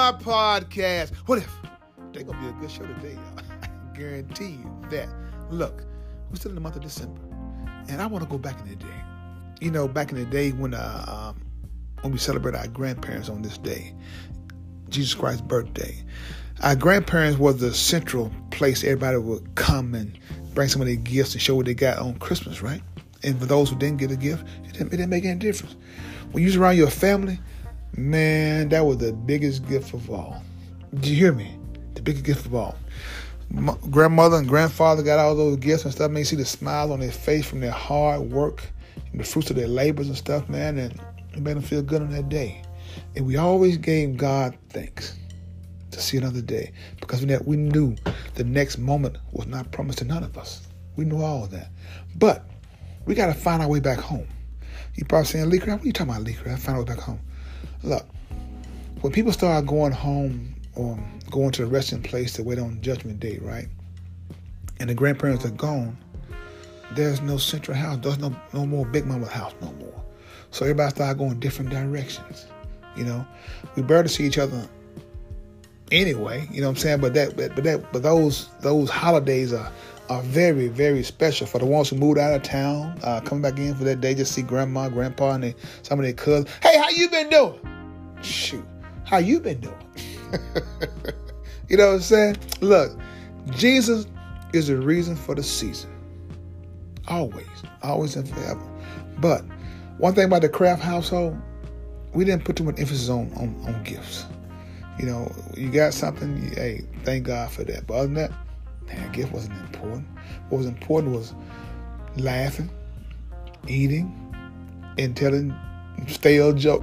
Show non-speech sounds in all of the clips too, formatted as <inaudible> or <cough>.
my podcast. What if? They're gonna be a good show today, y'all. I <laughs> guarantee you that. Look, we're still in the month of December, and I want to go back in the day. You know, back in the day when uh, um, when we celebrate our grandparents on this day, Jesus Christ's birthday. Our grandparents was the central place everybody would come and bring some of their gifts and show what they got on Christmas, right? And for those who didn't get a gift, it didn't, it didn't make any difference. When you was around your family, man, that was the biggest gift of all. Did you hear me? The biggest gift of all. My grandmother and grandfather got all those gifts and stuff. Man, you see the smile on their face from their hard work and the fruits of their labors and stuff, man, and it made them feel good on that day. And we always gave God thanks to see another day because we knew the next moment was not promised to none of us. We knew all of that. But we got to find our way back home. You probably saying, Lee Craft, what are you talking about, Lee Craft? Find our way back home. Look, when people start going home or going to the resting place to wait on Judgment Day, right? And the grandparents are gone, there's no central house. There's no, no more Big Mama house no more. So everybody started going different directions. You know, we barely see each other anyway. You know what I'm saying? But that, but, but that, but those those holidays are are very very special for the ones who moved out of town, uh, coming back in for that day, just see grandma, grandpa, and they, some of their cousins. Hey, how you been doing? Shoot, how you been doing? <laughs> you know what I'm saying? Look, Jesus is the reason for the season. Always, always and forever. But one thing about the Craft household, we didn't put too much emphasis on, on, on gifts. You know, you got something, hey, thank God for that. But other than that, man, gift wasn't important. What was important was laughing, eating, and telling stale joke.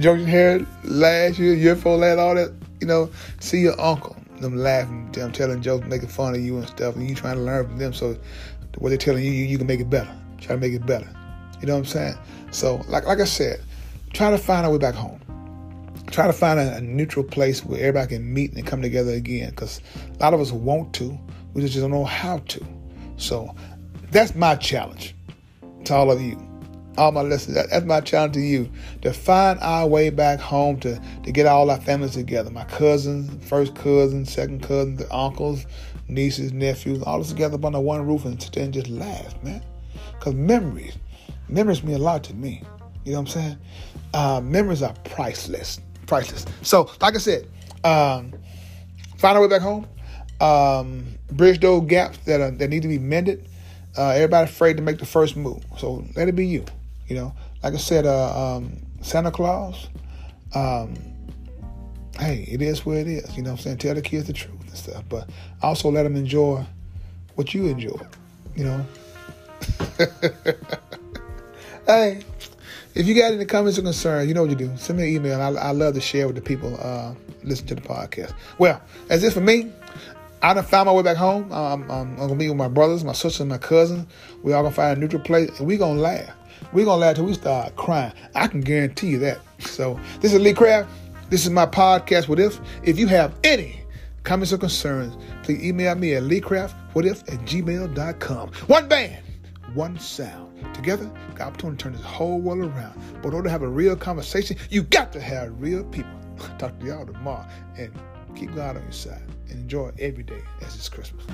Georgian hair last year, year before last, all that, you know, see your uncle, them laughing, them telling jokes, making fun of you and stuff, and you trying to learn from them. So what they're telling you, you, you can make it better. Try to make it better. You know what I'm saying? So, like like I said, try to find our way back home. Try to find a, a neutral place where everybody can meet and come together again. Because a lot of us want to, we just don't know how to. So, that's my challenge to all of you, all my listeners. That, that's my challenge to you to find our way back home to to get all our families together. My cousins, first cousins, second cousins, uncles, nieces, nephews, all us together under one roof and sit there and just laugh, man. Because memories, memories mean a lot to me. You know what I'm saying? Uh, memories are priceless. Priceless. So, like I said, um, find our way back home. Um, bridge those gaps that are, that need to be mended. Uh, everybody afraid to make the first move. So let it be you. You know, like I said, uh, um, Santa Claus. Um, hey, it is what it is. You know I'm saying? Tell the kids the truth and stuff. But also let them enjoy what you enjoy. You know? <laughs> hey, if you got any comments or concerns, you know what you do. Send me an email. I, I love to share with the people uh, listen to the podcast. Well, that's it for me. I done found my way back home. Um, I'm gonna be with my brothers, my sisters, my cousins. We all gonna find a neutral place, and we gonna laugh. We gonna laugh till we start crying. I can guarantee you that. So this is Lee Craft. This is my podcast. What if? If you have any comments or concerns, please email me at leecraftwhatif at gmail.com. One band, one sound. Together, got opportunity to turn this whole world around. But in order to have a real conversation, you got to have real people. <laughs> Talk to y'all tomorrow and keep God on your side and enjoy every day as it's Christmas.